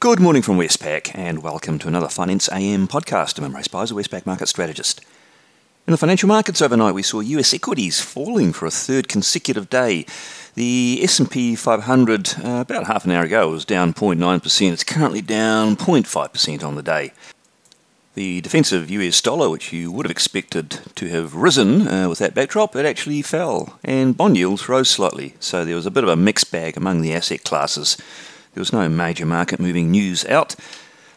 Good morning from Westpac, and welcome to another Finance AM podcast. I'm Imre Speizer, Westpac market strategist. In the financial markets overnight, we saw US equities falling for a third consecutive day. The S&P 500, uh, about half an hour ago, was down 0.9%. It's currently down 0.5% on the day. The defensive US dollar, which you would have expected to have risen uh, with that backdrop, it actually fell, and bond yields rose slightly. So there was a bit of a mixed bag among the asset classes. There was no major market moving news out,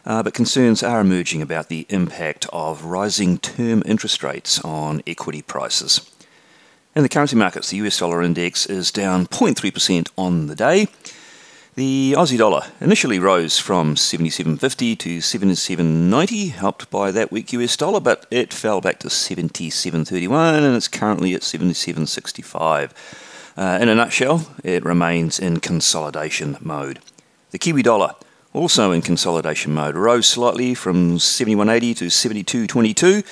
uh, but concerns are emerging about the impact of rising term interest rates on equity prices. In the currency markets, the US dollar index is down 0.3% on the day. The Aussie dollar initially rose from 77.50 to 77.90, helped by that weak US dollar, but it fell back to 77.31 and it's currently at 77.65. Uh, in a nutshell, it remains in consolidation mode. The Kiwi dollar, also in consolidation mode, rose slightly from 71.80 to 72.22.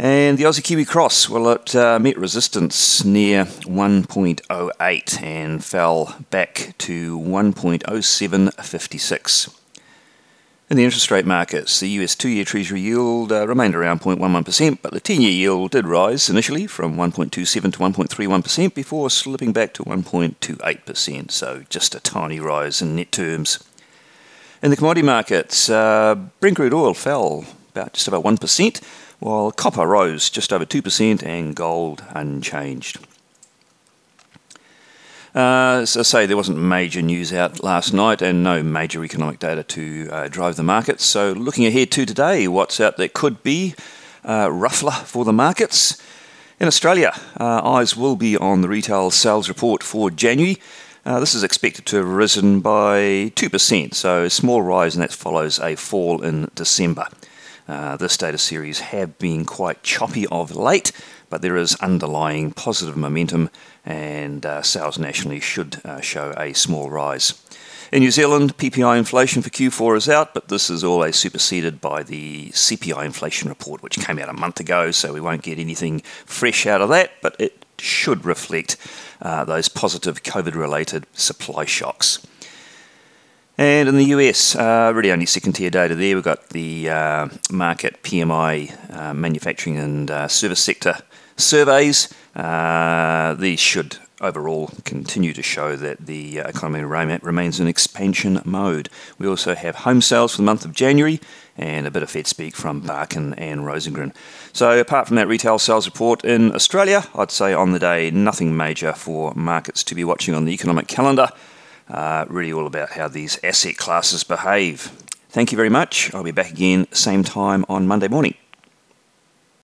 And the Aussie Kiwi Cross, well, it uh, met resistance near 1.08 and fell back to 1.0756. In the interest rate markets, the US two year Treasury yield uh, remained around 0.11%, but the 10 year yield did rise initially from 1.27 to 1.31% before slipping back to 1.28%, so just a tiny rise in net terms. In the commodity markets, uh, Brent crude oil fell about just about 1%, while copper rose just over 2% and gold unchanged. Uh, as I say, there wasn't major news out last night and no major economic data to uh, drive the markets. So, looking ahead to today, what's out that could be uh, ruffler for the markets? In Australia, uh, eyes will be on the retail sales report for January. Uh, this is expected to have risen by 2%, so a small rise, and that follows a fall in December. Uh, this data series have been quite choppy of late, but there is underlying positive momentum, and uh, sales nationally should uh, show a small rise. In New Zealand, PPI inflation for Q4 is out, but this is always superseded by the CPI inflation report, which came out a month ago, so we won't get anything fresh out of that, but it should reflect uh, those positive COVID related supply shocks. And in the US, uh, really only second tier data there. We've got the uh, Markit PMI, uh, manufacturing and uh, service sector surveys. Uh, these should overall continue to show that the uh, economy remains in expansion mode. We also have home sales for the month of January and a bit of Fed speak from Barkin and Rosengren. So, apart from that retail sales report in Australia, I'd say on the day, nothing major for markets to be watching on the economic calendar uh, really all about how these asset classes behave. Thank you very much. I'll be back again same time on Monday morning.